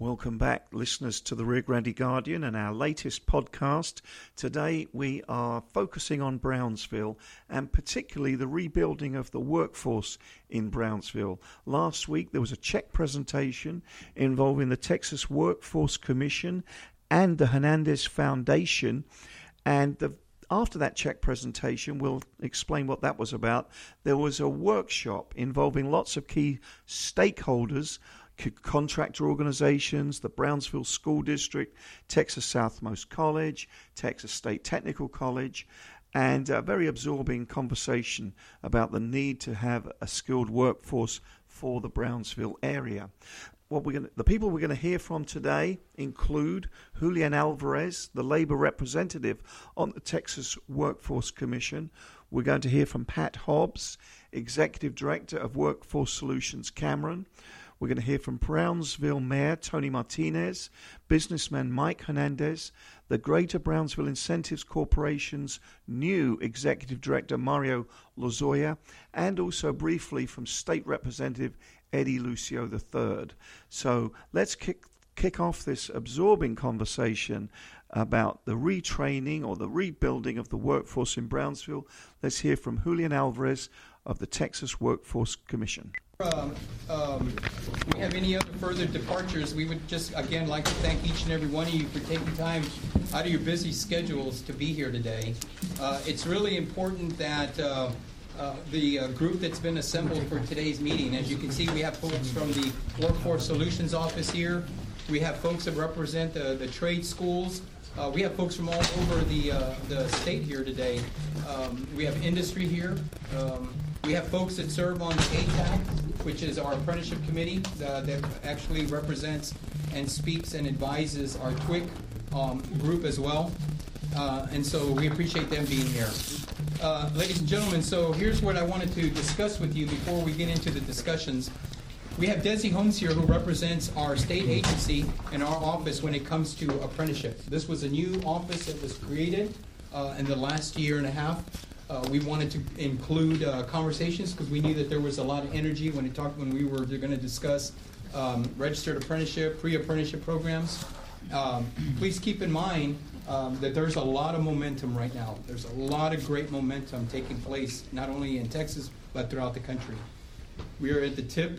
Welcome back, listeners, to the Rio Grande Guardian and our latest podcast. Today we are focusing on Brownsville and particularly the rebuilding of the workforce in Brownsville. Last week there was a check presentation involving the Texas Workforce Commission and the Hernandez Foundation, and the after that check presentation, we'll explain what that was about. There was a workshop involving lots of key stakeholders contractor organizations, the Brownsville School District, Texas Southmost College, Texas State Technical College, and a very absorbing conversation about the need to have a skilled workforce for the Brownsville area. What we're gonna, the people we're going to hear from today include Julian Alvarez, the labor representative on the Texas Workforce Commission. We're going to hear from Pat Hobbs, executive director of Workforce Solutions Cameron. We're going to hear from Brownsville Mayor Tony Martinez, businessman Mike Hernandez, the Greater Brownsville Incentives Corporation's new Executive Director Mario Lozoya, and also briefly from State Representative Eddie Lucio III. So let's kick kick off this absorbing conversation about the retraining or the rebuilding of the workforce in Brownsville. Let's hear from Julian Alvarez of the Texas Workforce Commission. Um, um, we have any other further departures, we would just again like to thank each and every one of you for taking time out of your busy schedules to be here today. Uh, it's really important that uh, uh, the uh, group that's been assembled for today's meeting, as you can see, we have folks from the Workforce Solutions Office here. We have folks that represent the, the trade schools. Uh, we have folks from all over the, uh, the state here today. Um, we have industry here. Um, we have folks that serve on the ATAC, which is our apprenticeship committee uh, that actually represents and speaks and advises our TWIC um, group as well. Uh, and so we appreciate them being here. Uh, ladies and gentlemen, so here's what I wanted to discuss with you before we get into the discussions. We have Desi Holmes here who represents our state agency and our office when it comes to apprenticeship. This was a new office that was created uh, in the last year and a half. Uh, we wanted to include uh, conversations because we knew that there was a lot of energy when we talked when we were going to discuss um, registered apprenticeship, pre-apprenticeship programs. Um, please keep in mind um, that there's a lot of momentum right now. There's a lot of great momentum taking place not only in Texas but throughout the country. We are at the tip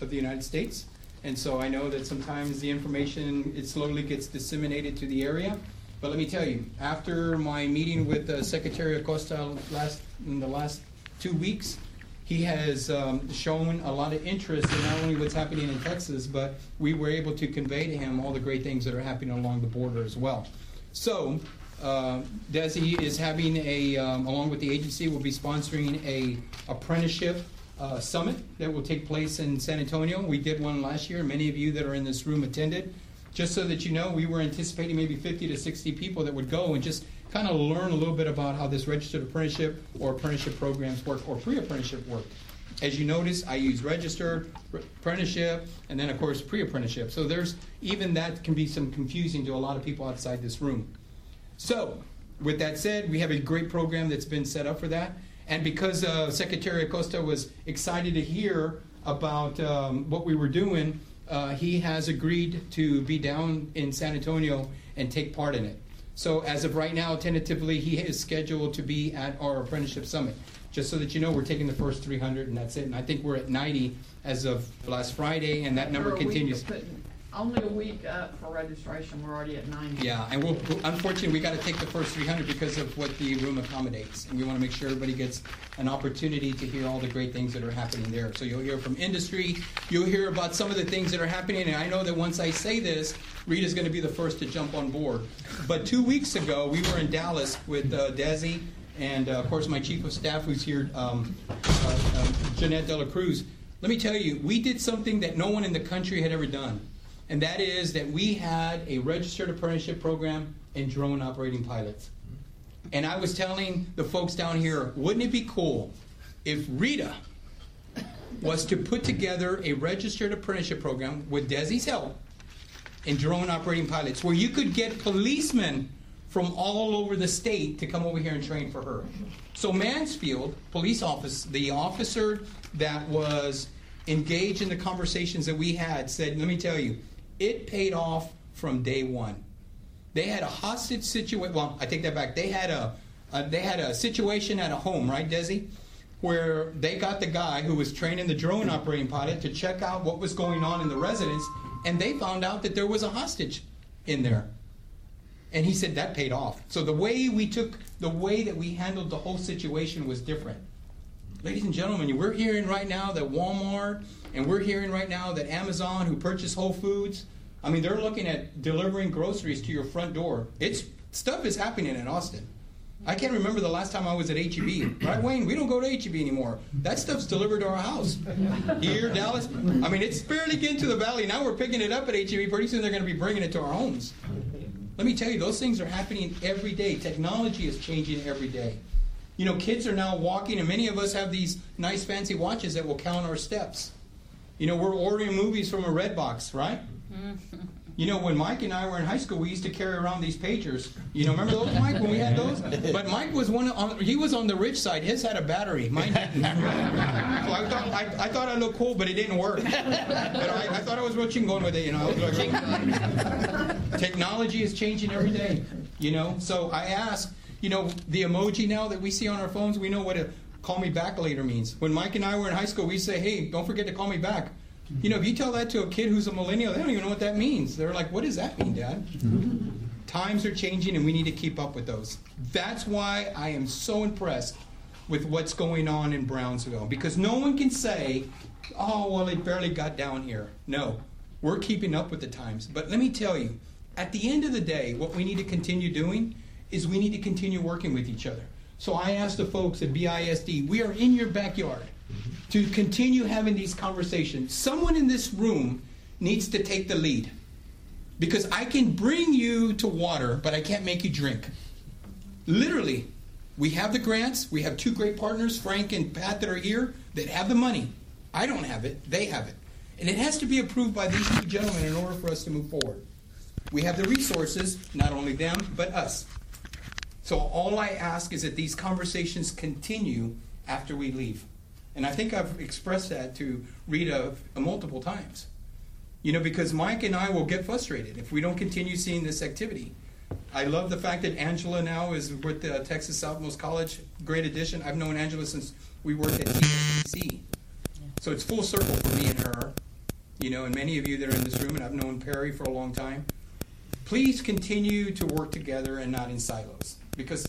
of the United States, and so I know that sometimes the information it slowly gets disseminated to the area. But let me tell you, after my meeting with uh, Secretary Acosta last in the last two weeks, he has um, shown a lot of interest in not only what's happening in Texas, but we were able to convey to him all the great things that are happening along the border as well. So, uh, Desi is having a, um, along with the agency, will be sponsoring a apprenticeship uh, summit that will take place in San Antonio. We did one last year. Many of you that are in this room attended. Just so that you know, we were anticipating maybe 50 to 60 people that would go and just kind of learn a little bit about how this registered apprenticeship or apprenticeship programs work or pre-apprenticeship work. As you notice, I use registered, apprenticeship, and then of course pre-apprenticeship. So there's even that can be some confusing to a lot of people outside this room. So with that said, we have a great program that's been set up for that. And because uh, Secretary Acosta was excited to hear about um, what we were doing, uh, he has agreed to be down in San Antonio and take part in it. So as of right now, tentatively, he is scheduled to be at our apprenticeship summit. Just so that you know, we're taking the first 300, and that's it. And I think we're at 90 as of last Friday, and that number continues only a week up for registration. We're already at 90. Yeah, and we'll, unfortunately, we got to take the first 300 because of what the room accommodates, and we want to make sure everybody gets an opportunity to hear all the great things that are happening there. So you'll hear from industry, you'll hear about some of the things that are happening, and I know that once I say this, Rita's going to be the first to jump on board. But two weeks ago, we were in Dallas with uh, Desi and, uh, of course, my chief of staff, who's here, um, uh, uh Jeanette Dela Cruz. Let me tell you, we did something that no one in the country had ever done and that is that we had a registered apprenticeship program in drone operating pilots. And I was telling the folks down here, wouldn't it be cool if Rita was to put together a registered apprenticeship program with Desi's help in drone operating pilots where you could get policemen from all over the state to come over here and train for her. So Mansfield police office, the officer that was engaged in the conversations that we had said, let me tell you, It paid off from day one. They had a hostage situation. Well, I take that back. They had a, a they had a situation at a home, right, Desi, where they got the guy who was training the drone operating pilot to check out what was going on in the residence, and they found out that there was a hostage in there. And he said that paid off. So the way we took, the way that we handled the whole situation was different. Ladies and gentlemen, we're hearing right now that Walmart and we're hearing right now that Amazon, who purchased Whole Foods, I mean, they're looking at delivering groceries to your front door. It's stuff is happening in Austin. I can't remember the last time I was at HEB. Right, Wayne? We don't go to HEB anymore. That stuff's delivered to our house. Here, Dallas. I mean, it's barely getting to the valley. Now we're picking it up at HEB. Pretty soon they're going to be bringing it to our homes. Let me tell you, those things are happening every day. Technology is changing every day. You know, kids are now walking, and many of us have these nice fancy watches that will count our steps. You know, we're ordering movies from a red box, right? Mm. You know, when Mike and I were in high school, we used to carry around these pagers. You know, remember those, Mike, when we had those? But Mike was one on, he was on the rich side. His had a battery. Mine didn't. so I thought I, I, thought I looked cool, but it didn't work. But I, I thought I was real going with it. You know, like, technology is changing every day. You know, so I ask, you know, the emoji now that we see on our phones, we know what a call me back later means. When Mike and I were in high school, we say, hey, don't forget to call me back. Mm-hmm. You know, if you tell that to a kid who's a millennial, they don't even know what that means. They're like, what does that mean, Dad? Mm-hmm. Times are changing and we need to keep up with those. That's why I am so impressed with what's going on in Brownsville because no one can say, oh, well, it barely got down here. No, we're keeping up with the times. But let me tell you, at the end of the day, what we need to continue doing is we need to continue working with each other. So I asked the folks at BISD, we are in your backyard mm-hmm. to continue having these conversations. Someone in this room needs to take the lead. Because I can bring you to water, but I can't make you drink. Literally, we have the grants. We have two great partners, Frank and Pat, that are here that have the money. I don't have it, they have it. And it has to be approved by these two gentlemen in order for us to move forward. We have the resources, not only them, but us. So all I ask is that these conversations continue after we leave. And I think I've expressed that to Rita multiple times. You know, because Mike and I will get frustrated if we don't continue seeing this activity. I love the fact that Angela now is with the Texas Southmost College. Great addition. I've known Angela since we worked at TSC. So it's full circle for me and her. You know, and many of you that are in this room, and I've known Perry for a long time. Please continue to work together and not in silos because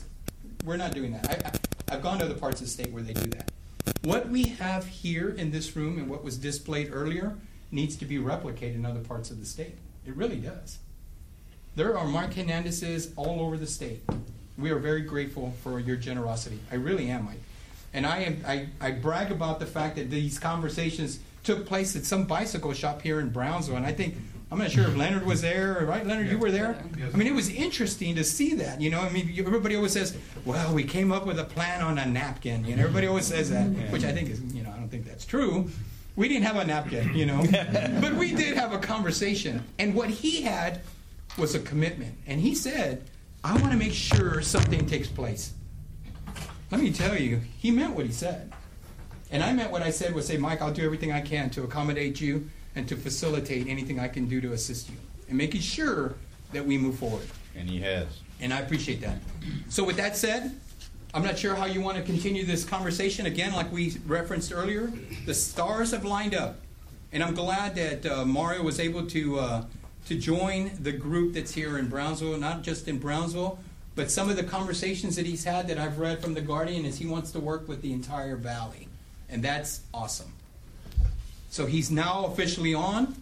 we're not doing that. I, have gone to other parts of the state where they do that. What we have here in this room and what was displayed earlier needs to be replicated in other parts of the state. It really does. There are Mark Hernandez's all over the state. We are very grateful for your generosity. I really am, Mike. And I, am, I, I brag about the fact that these conversations took place at some bicycle shop here in Brownsville. And I think I'm not sure if Leonard was there, right? Leonard, yes. you were there. Yes. I mean, it was interesting to see that. You know, I mean, everybody always says, "Well, we came up with a plan on a napkin." You know, everybody always says that, mm-hmm. which I think is, you know, I don't think that's true. We didn't have a napkin, you know, but we did have a conversation. And what he had was a commitment, and he said, "I want to make sure something takes place." Let me tell you, he meant what he said. And I meant what I said was say, Mike, I'll do everything I can to accommodate you and to facilitate anything I can do to assist you and making sure that we move forward. And he has. And I appreciate that. So, with that said, I'm not sure how you want to continue this conversation. Again, like we referenced earlier, the stars have lined up. And I'm glad that uh, Mario was able to, uh, to join the group that's here in Brownsville, not just in Brownsville, but some of the conversations that he's had that I've read from The Guardian is he wants to work with the entire valley. And that's awesome. So he's now officially on.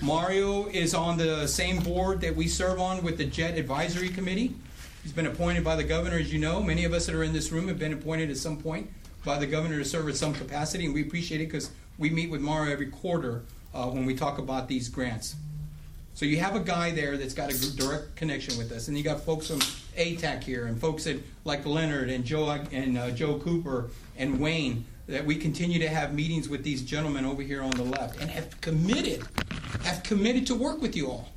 Mario is on the same board that we serve on with the JET Advisory Committee. He's been appointed by the governor, as you know. Many of us that are in this room have been appointed at some point by the governor to serve at some capacity, and we appreciate it because we meet with Mario every quarter uh, when we talk about these grants. So you have a guy there that's got a direct connection with us, and you got folks from ATAC here, and folks that, like Leonard and Joe and uh, Joe Cooper and Wayne that we continue to have meetings with these gentlemen over here on the left and have committed, have committed to work with you all.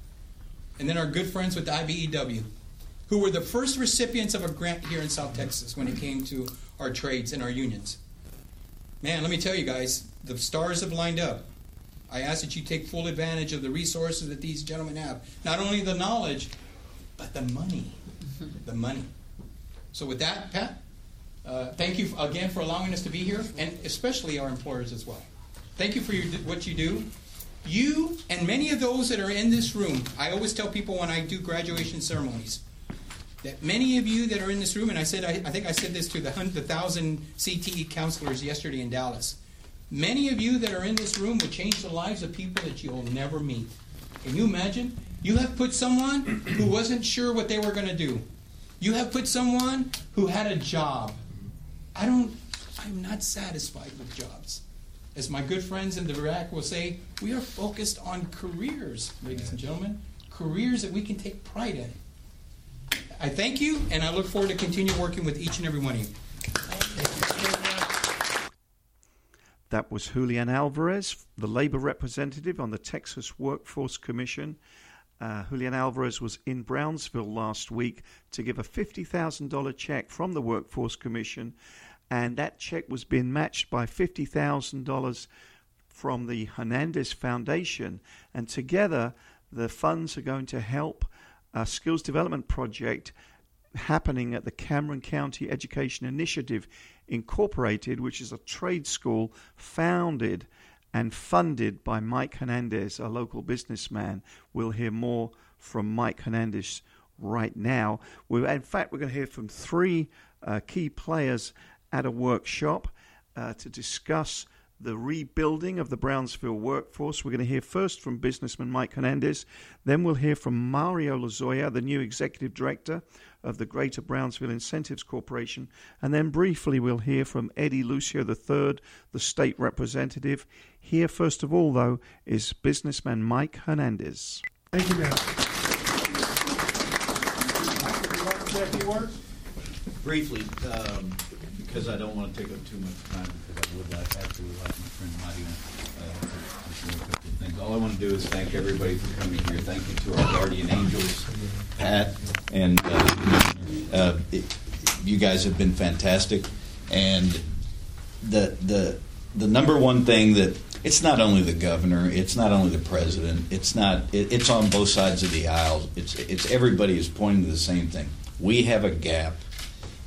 And then our good friends with the IBEW, who were the first recipients of a grant here in South Texas when it came to our trades and our unions. Man, let me tell you guys, the stars have lined up. I ask that you take full advantage of the resources that these gentlemen have. Not only the knowledge, but the money. the money. So, with that, Pat, uh, thank you again for allowing us to be here, and especially our employers as well. Thank you for your, what you do. You and many of those that are in this room, I always tell people when I do graduation ceremonies that many of you that are in this room, and I said, I, I think I said this to the, the thousand CTE counselors yesterday in Dallas. Many of you that are in this room would change the lives of people that you'll never meet. Can you imagine? You have put someone who wasn't sure what they were going to do. You have put someone who had a job. I don't, I'm not satisfied with jobs. As my good friends in the Iraq will say, we are focused on careers, ladies and gentlemen, careers that we can take pride in. I thank you, and I look forward to continue working with each and every one of you. That was Julian Alvarez, the labor representative on the Texas Workforce Commission. Uh, Julian Alvarez was in Brownsville last week to give a $50,000 check from the Workforce Commission and that check was being matched by $50,000 from the Hernandez Foundation. And together, the funds are going to help a skills development project happening at the Cameron County Education Initiative Incorporated, which is a trade school founded and funded by Mike Hernandez, a local businessman. We'll hear more from Mike Hernandez right now. We're, in fact, we're going to hear from three uh, key players at a workshop uh, to discuss the rebuilding of the Brownsville workforce. We're going to hear first from businessman Mike Hernandez. Then we'll hear from Mario Lozoya, the new executive director of the Greater Brownsville Incentives Corporation. And then briefly, we'll hear from Eddie Lucio III, the state representative. Here, first of all, though, is businessman Mike Hernandez. Thank you, Matt. Mike, you want to say a few words? Briefly, um, because I don't want to take up too much time, because I would like, absolutely like my friend Mario uh, All I want to do is thank everybody for coming here. Thank you to our guardian angels, Pat, and uh, uh, it, you guys have been fantastic. And the the the number one thing that it's not only the governor, it's not only the president, it's not it, it's on both sides of the aisle. It's it's everybody is pointing to the same thing. We have a gap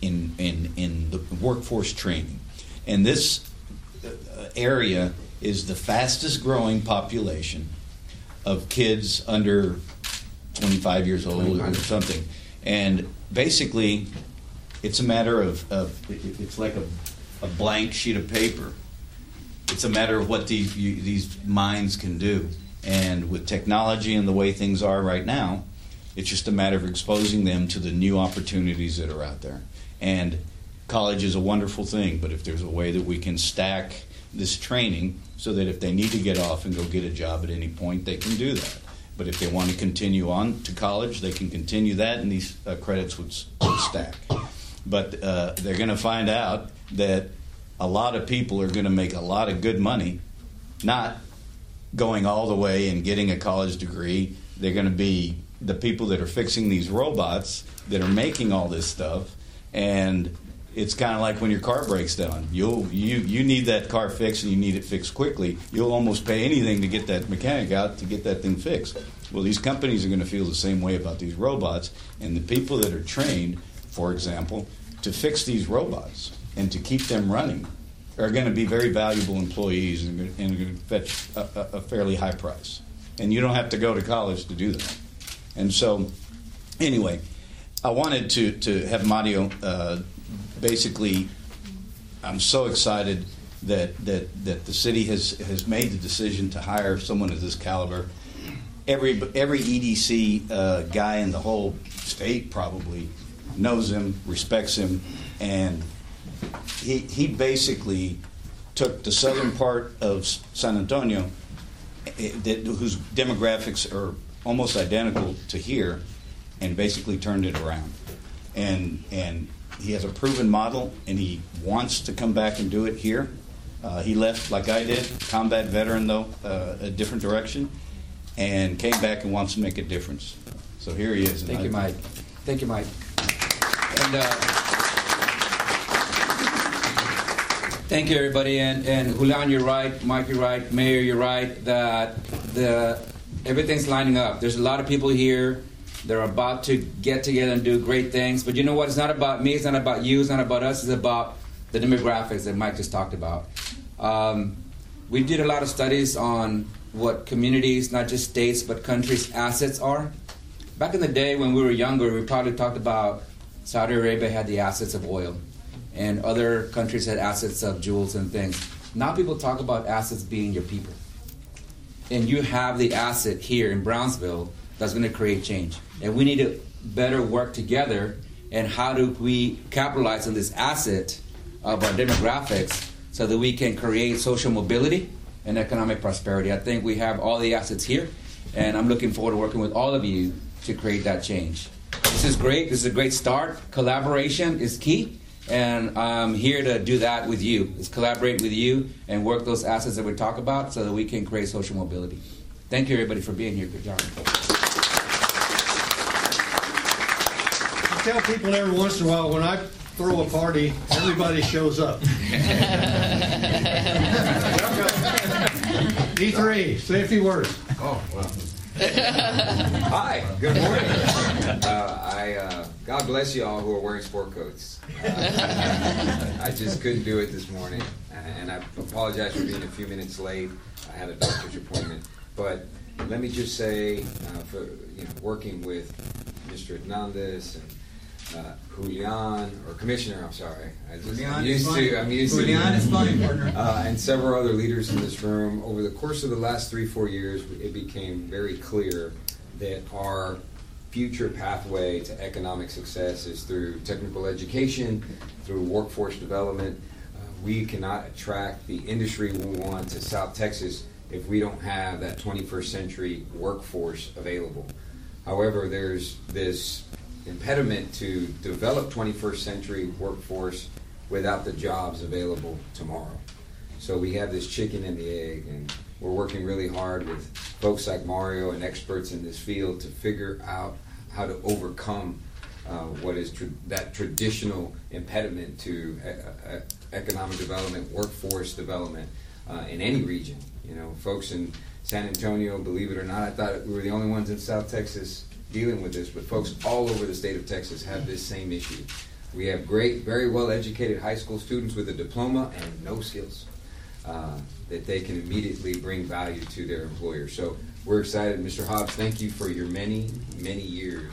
in, in, in the workforce training. And this uh, area is the fastest growing population of kids under 25 years old or something. And basically, it's a matter of, of it's like a, a blank sheet of paper. It's a matter of what these, you, these minds can do. And with technology and the way things are right now, it's just a matter of exposing them to the new opportunities that are out there. And college is a wonderful thing, but if there's a way that we can stack this training so that if they need to get off and go get a job at any point, they can do that. But if they want to continue on to college, they can continue that, and these uh, credits would, would, stack. But uh, they're going to find out that a lot of people are going to make a lot of good money, not going all the way and getting a college degree. They're going to be the people that are fixing these robots that are making all this stuff and it's kind of like when your car breaks down. You'll you you need that car fixed and you need it fixed quickly. You'll almost pay anything to get that mechanic out to get that thing fixed. Well, these companies are going to feel the same way about these robots, and the people that are trained, for example, to fix these robots and to keep them running are going to be very valuable employees and, are going to fetch a, a fairly high price. And you don't have to go to college to do that. And so, anyway, I wanted to, to have Mario uh, basically. I'm so excited that, that, that the city has, has made the decision to hire someone of this caliber. Every, every EDC uh, guy in the whole state probably knows him, respects him, and he, he basically took the southern part of San Antonio, eh, that, whose demographics are almost identical to here, and basically turned it around. And and he has a proven model, and he wants to come back and do it here. Uh, he left like I did, combat veteran though, uh, a different direction, and came back and wants to make a difference. So here he is. Thank you, Mike. Thank you, Mike. And uh, Thank you, everybody. And, and Julian, you're right. Mike, you're right. Mayor, you're right. That the everything's lining up. There's a lot of people here. They're about to get together and do great things. But you know what? It's not about me. It's not about you. It's not about us. It's about the demographics that Mike just talked about. Um, we did a lot of studies on what communities, not just states, but countries' assets are. Back in the day when we were younger, we probably talked about Saudi Arabia had the assets of oil, and other countries had assets of jewels and things. Now people talk about assets being your people. And you have the asset here in Brownsville that's going to create change. And we need to better work together. And how do we capitalize on this asset of our demographics so that we can create social mobility and economic prosperity? I think we have all the assets here, and I'm looking forward to working with all of you to create that change. This is great. This is a great start. Collaboration is key, and I'm here to do that with you. Is collaborate with you and work those assets that we talk about so that we can create social mobility. Thank you, everybody, for being here. Good job. Tell people every once in a while, when I throw a party, everybody shows up. E3, say a few words. Oh, well. Hi, good morning. Uh, I uh, God bless you all who are wearing sport coats. Uh, I just couldn't do it this morning, and I apologize for being a few minutes late. I had a doctor's appointment, but let me just say, uh, for you know, working with Mr. Hernandez and uh, Julian, or Commissioner, I'm sorry. I just, Julian I'm is used to, I'm used Julian to. is fine, partner. Uh, and several other leaders in this room, over the course of the last three, four years, it became very clear that our future pathway to economic success is through technical education, through workforce development. Uh, we cannot attract the industry we want to South Texas if we don't have that 21st century workforce available. However, there's this impediment to develop 21st century workforce without the jobs available tomorrow. So we have this chicken and the egg, and we're working really hard with folks like Mario and experts in this field to figure out how to overcome uh, what is that traditional impediment to e- e- economic development, workforce development uh, in any region. You know, folks in San Antonio, believe it or not, I thought we were the only ones in South Texas dealing with this, but folks all over the state of Texas have this same issue. We have great, very well educated high school students with a diploma and no skills uh, that they can immediately bring value to their employer. So we're excited. Mr. Hobbs, thank you for your many, many years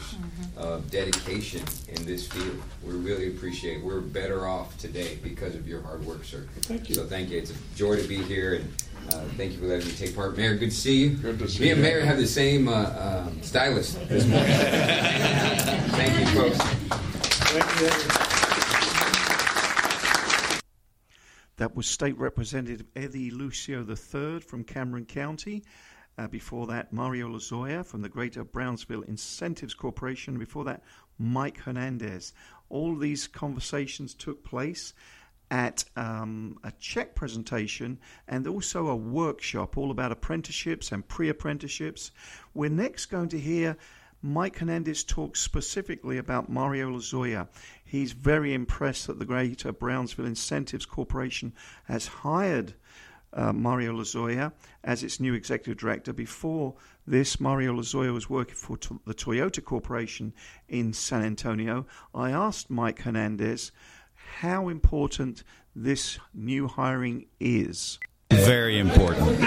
of dedication in this field. We really appreciate it. We're better off today because of your hard work, sir. Thank you. So thank you. It's a joy to be here, and uh, thank you for letting me take part. Mayor, good to see you. Good to see Me and you. Mayor have the same uh, um stylist this morning. thank you, folks. That was State Representative Eddie Lucio III from Cameron County. Uh, before that, Mario Lozoya from the Greater Brownsville Incentives Corporation. Before that, Mike Hernandez. All these conversations took place at um, a check presentation and also a workshop all about apprenticeships and pre apprenticeships. We're next going to hear Mike Hernandez talk specifically about Mario Lozoya. He's very impressed that the Greater Brownsville Incentives Corporation has hired uh, Mario Lozoya as its new executive director. Before this, Mario Lozoya was working for to- the Toyota Corporation in San Antonio. I asked Mike Hernandez how important this new hiring is. Very important.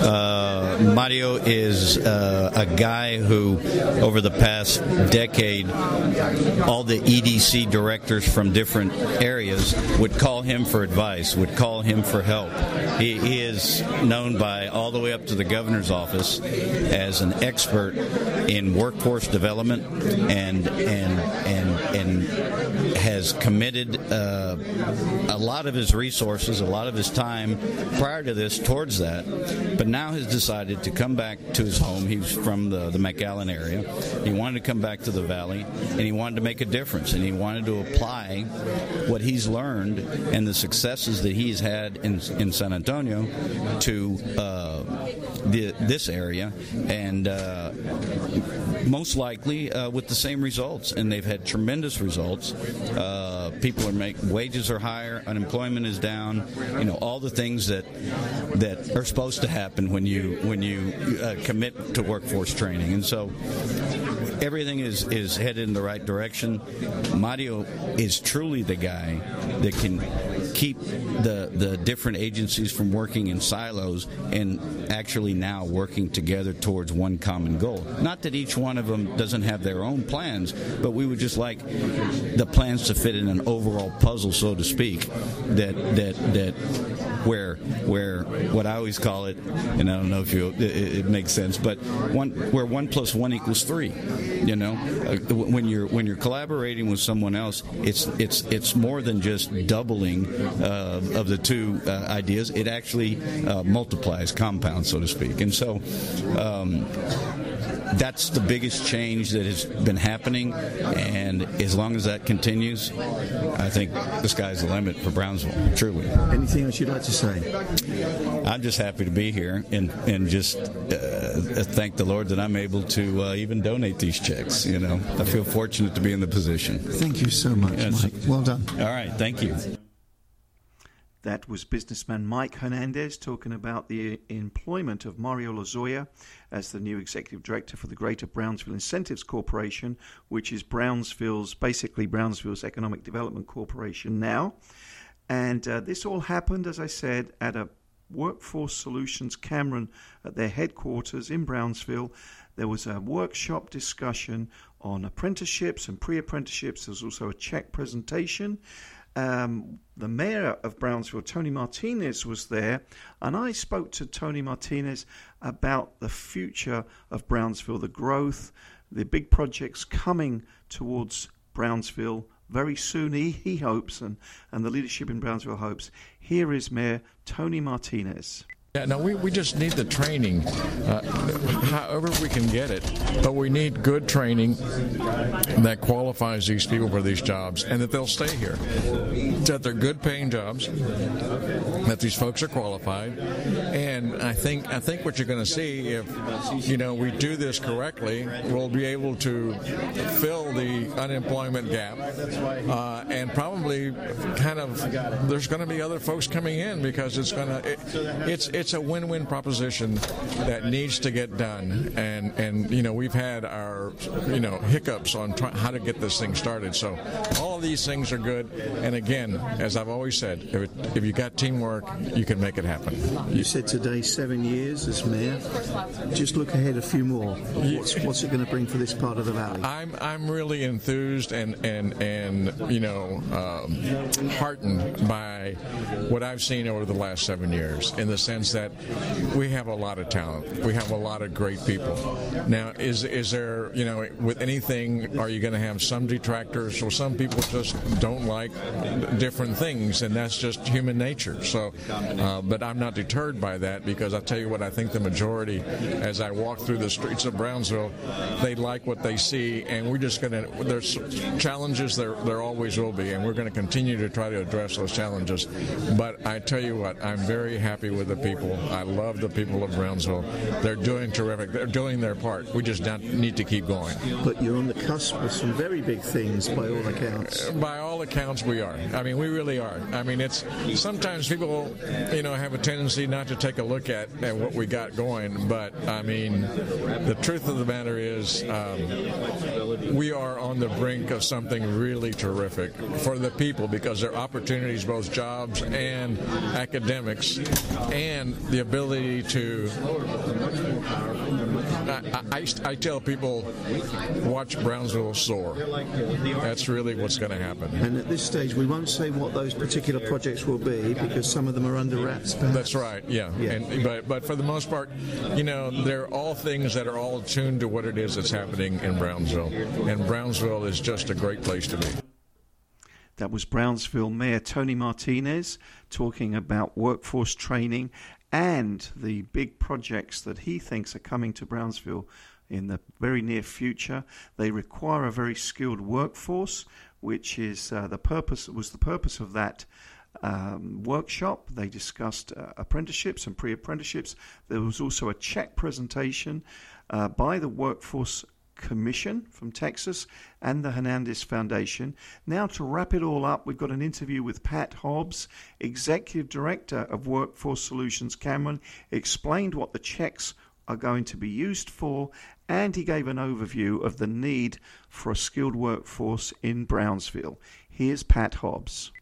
Uh, Mario is uh, a guy who, over the past decade, all the EDC directors from different areas would call him for advice, would call him for help. He, he is known by all the way up to the governor's office as an expert in workforce development and and and and has committed uh, a lot of his resources, a lot of his time prior to this towards that, but now has decided to come back to his home. He's from the, the McAllen area. He wanted to come back to the valley, and he wanted to make a difference, and he wanted to apply what he's learned and the successes that he's had in, in San Antonio to uh, the, this area. And uh, most likely uh, with the same results, and they've had tremendous results. Uh, people are making wages are higher, unemployment is down. You know all the things that that are supposed to happen when you when you uh, commit to workforce training, and so everything is, is headed in the right direction. Mario is truly the guy that can keep the the different agencies from working in silos and actually now working together towards one common goal. Not that each one of them doesn't have their own plans, but we would just like the plans to fit in an overall puzzle, so to speak, that that that where where what I always call it, and I don't know if you it, it makes sense, but one where one plus one equals three. You know, when you're when you're collaborating with someone else, it's it's it's more than just doubling uh, of the two uh, ideas. It actually uh, multiplies, compounds, so to speak. And so. Um, that's the biggest change that has been happening, and as long as that continues, I think the sky's the limit for Brownsville. Truly. Anything else you'd like to say? I'm just happy to be here and and just uh, thank the Lord that I'm able to uh, even donate these checks. You know, I feel fortunate to be in the position. Thank you so much, Yes. Mike. Well done. All right, thank you. That was businessman Mike Hernandez talking about the employment of Mario Lozoya as the new executive director for the Greater Brownsville Incentives Corporation, which is Brownsville's, basically Brownsville's Economic Development Corporation now. And uh, this all happened, as I said, at a Workforce Solutions Cameron at their headquarters in Brownsville. There was a workshop discussion on apprenticeships and pre apprenticeships. There was also a check presentation. Um, the mayor of Brownsville, Tony Martinez, was there, and I spoke to Tony Martinez about the future of Brownsville, the growth, the big projects coming towards Brownsville very soon, he, he hopes, and, and the leadership in Brownsville hopes. Here is Mayor Tony Martinez. Yeah, no, we, we just need the training, uh, however we can get it. But we need good training that qualifies these people for these jobs and that they'll stay here. That they're good paying jobs, that these folks are qualified. And I think I think what you're going to see if you know we do this correctly, we'll be able to fill the unemployment gap uh, and probably kind of there's going to be other folks coming in because it's going to it, it's it's a win-win proposition that needs to get done and and you know we've had our you know hiccups on try, how to get this thing started so all of these things are good and again as I've always said if, it, if you got teamwork you can make it happen You said today seven years as mayor. Just look ahead a few more. What's, what's it going to bring for this part of the valley? I'm I'm really enthused and and and you know um, heartened by what I've seen over the last seven years in the sense that we have a lot of talent, we have a lot of great people. Now, is is there you know with anything are you going to have some detractors? Well, some people just don't like different things, and that's just human nature. So, uh, but I'm not deterred by that because I tell you what, I think the majority, as I walk through the streets of Brownsville, they like what they see, and we're just going to. There's challenges there. There always will be, and we're going to continue to try to address those challenges. But I tell you what, I'm very happy with the people. I love the people of Brownsville. They're doing terrific. They're doing their part. We just need to keep going. But you're on the cusp of some very big things by all accounts. By all accounts, we are. I mean, we really are. I mean, it's sometimes people, you know, have a tendency not to take a look at, at what we got going. But I mean, the truth of the matter is, um, we are on the brink of something really terrific for the people because there are opportunities, both jobs and academics, and the ability to. I, I, I tell people, watch Brownsville soar. That's really what's going to happen. And at this stage, we won't say what those particular projects will be because some of them are under wraps. perhaps. That's right. Yeah. Yeah. And, but but for the most part, you know, they're all things that are all tuned to what it is that's happening in Brownsville, and Brownsville is just a great place to be. That was Brownsville Mayor Tony Martinez talking about workforce training and the big projects that he thinks are coming to Brownsville in the very near future. They require a very skilled workforce, which is uh, the purpose was the purpose of that um, workshop. They discussed uh, apprenticeships and pre-apprenticeships. There was also a check presentation uh, by the workforce Commission from Texas and the Hernandez Foundation. Now, to wrap it all up, we've got an interview with Pat Hobbs, Executive Director of Workforce Solutions Cameron, explained what the checks are going to be used for, and he gave an overview of the need for a skilled workforce in Brownsville. Here's Pat Hobbs.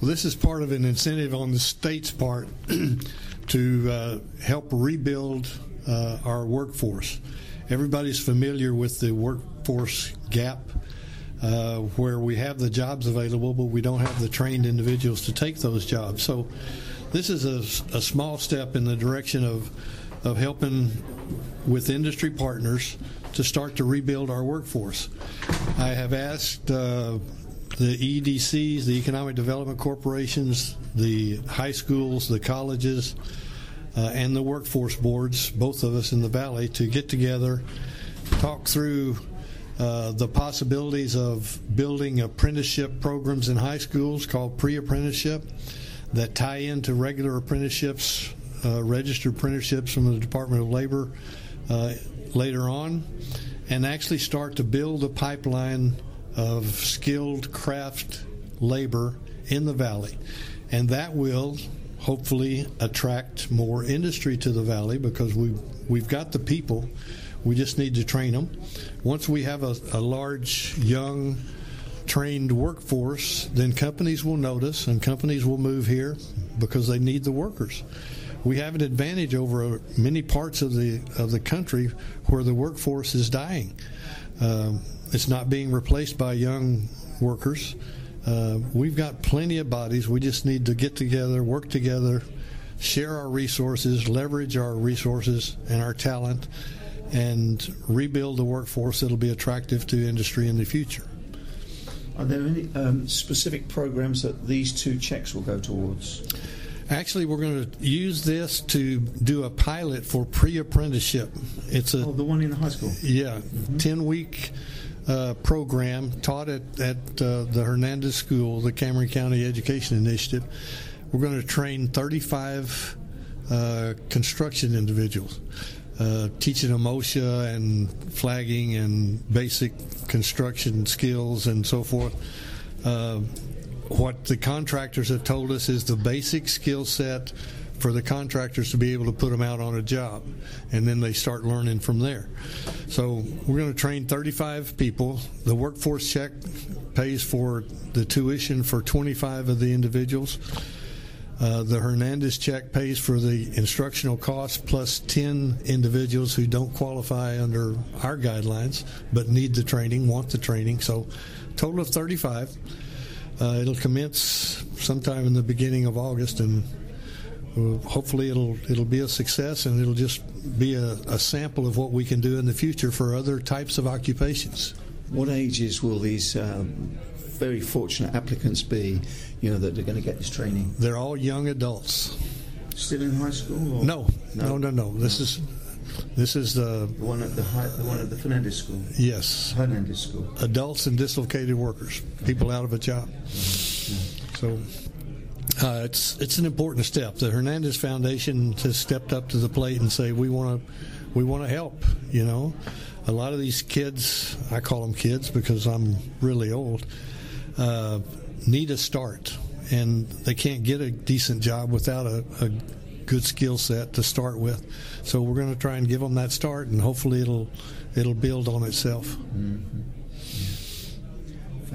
Well, this is part of an incentive on the state's part to uh, help rebuild uh, our workforce. Everybody's familiar with the workforce gap. Uh, where we have the jobs available, but we don't have the trained individuals to take those jobs. So, this is a, a small step in the direction of of helping with industry partners to start to rebuild our workforce. I have asked uh, the EDCs, the Economic Development Corporations, the high schools, the colleges, uh, and the workforce boards, both of us in the Valley, to get together, talk through uh, the possibilities of building apprenticeship programs in high schools called pre apprenticeship that tie into regular apprenticeships uh, registered apprenticeships from the Department of Labor uh, later on, and actually start to build a pipeline of skilled craft labor in the valley. And that will hopefully attract more industry to the valley because we we've got the people. We just need to train them. Once we have a, a large, young, trained workforce, then companies will notice and companies will move here because they need the workers we have an advantage over many parts of the of the country where the workforce is dying. Um, it's not being replaced by young workers. Uh, we've got plenty of bodies. We just need to get together, work together, share our resources, leverage our resources and our talent, and rebuild the workforce that'll be attractive to industry in the future. Are there any um, specific programs that these two checks will go towards? Actually, we're going to use this to do a pilot for pre-apprenticeship. It's a oh, the one in the high school. Yeah, mm-hmm. ten week uh, program taught at at uh, the Hernandez School, the Cameron County Education Initiative. We're going to train 35 uh, construction individuals. Uh, teaching them OSHA and flagging and basic construction skills and so forth. Uh, what the contractors have told us is the basic skill set for the contractors to be able to put them out on a job and then they start learning from there. So we're going to train 35 people. The workforce check pays for the tuition for 25 of the individuals. Uh, the hernandez check pays for the instructional costs plus 10 individuals who don't qualify under our guidelines but need the training want the training. So total of 35 uh, it'll commence sometime in the beginning of August, and hopefully it'll it'll be a success, and it'll just be a, a, sample of what we can do in the future for other types of occupations. What ages will these um, very fortunate applicants be? You know that they're going to get this training. They're all young adults. Still in high school? No, no, no, no, no. This is this is the, the one at the, high, the one at the Fernandez School. Yes, Hernandez School. Adults and dislocated workers, people out of a job. So. Uh, it's it's an important step. The Hernandez Foundation has stepped up to the plate and say we want to we want to help. You know, a lot of these kids, I call them kids because I'm really old, uh, need a start, and they can't get a decent job without a, a good skill set to start with. So we're going to try and give them that start, and hopefully it'll it'll build on itself. Mm-hmm.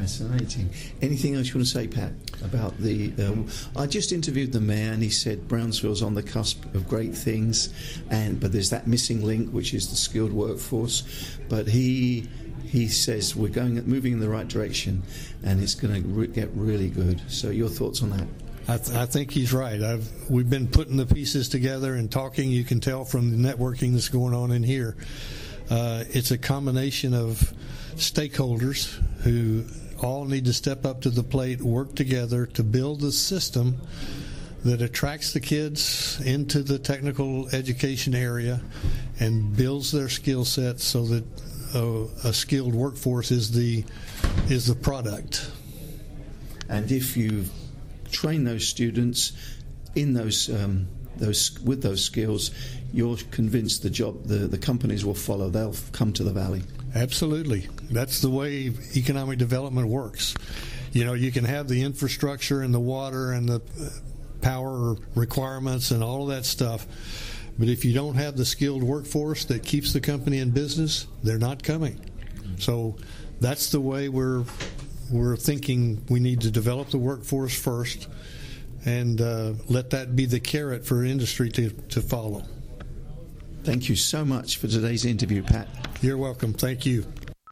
Fascinating. Anything else you want to say, Pat, about the? Um, I just interviewed the mayor, and he said Brownsville's on the cusp of great things, and but there's that missing link, which is the skilled workforce. But he he says we're going moving in the right direction, and it's going to re- get really good. So your thoughts on that? I, th- I, think he's right. I've, we've been putting the pieces together and talking. You can tell from the networking that's going on in here. Uh, it's a combination of stakeholders who all need to step up to the plate, work together to build the system that attracts the kids into the technical education area and builds their skill sets so that a, a skilled workforce is the is the product. And if you've train those students in those um, those with those skills, you're convinced the job the, the companies will follow. They'll come to the valley. Absolutely. That's the way economic development works. You know, you can have the infrastructure and the water and the uh, power requirements and all of that stuff. But if you don't have the skilled workforce that keeps the company in business, they're not coming. So that's the way we're we're thinking we need to develop the workforce first and uh, let that be the carrot for industry to, to follow. Thank you so much for today's interview, Pat. You're welcome. Thank you.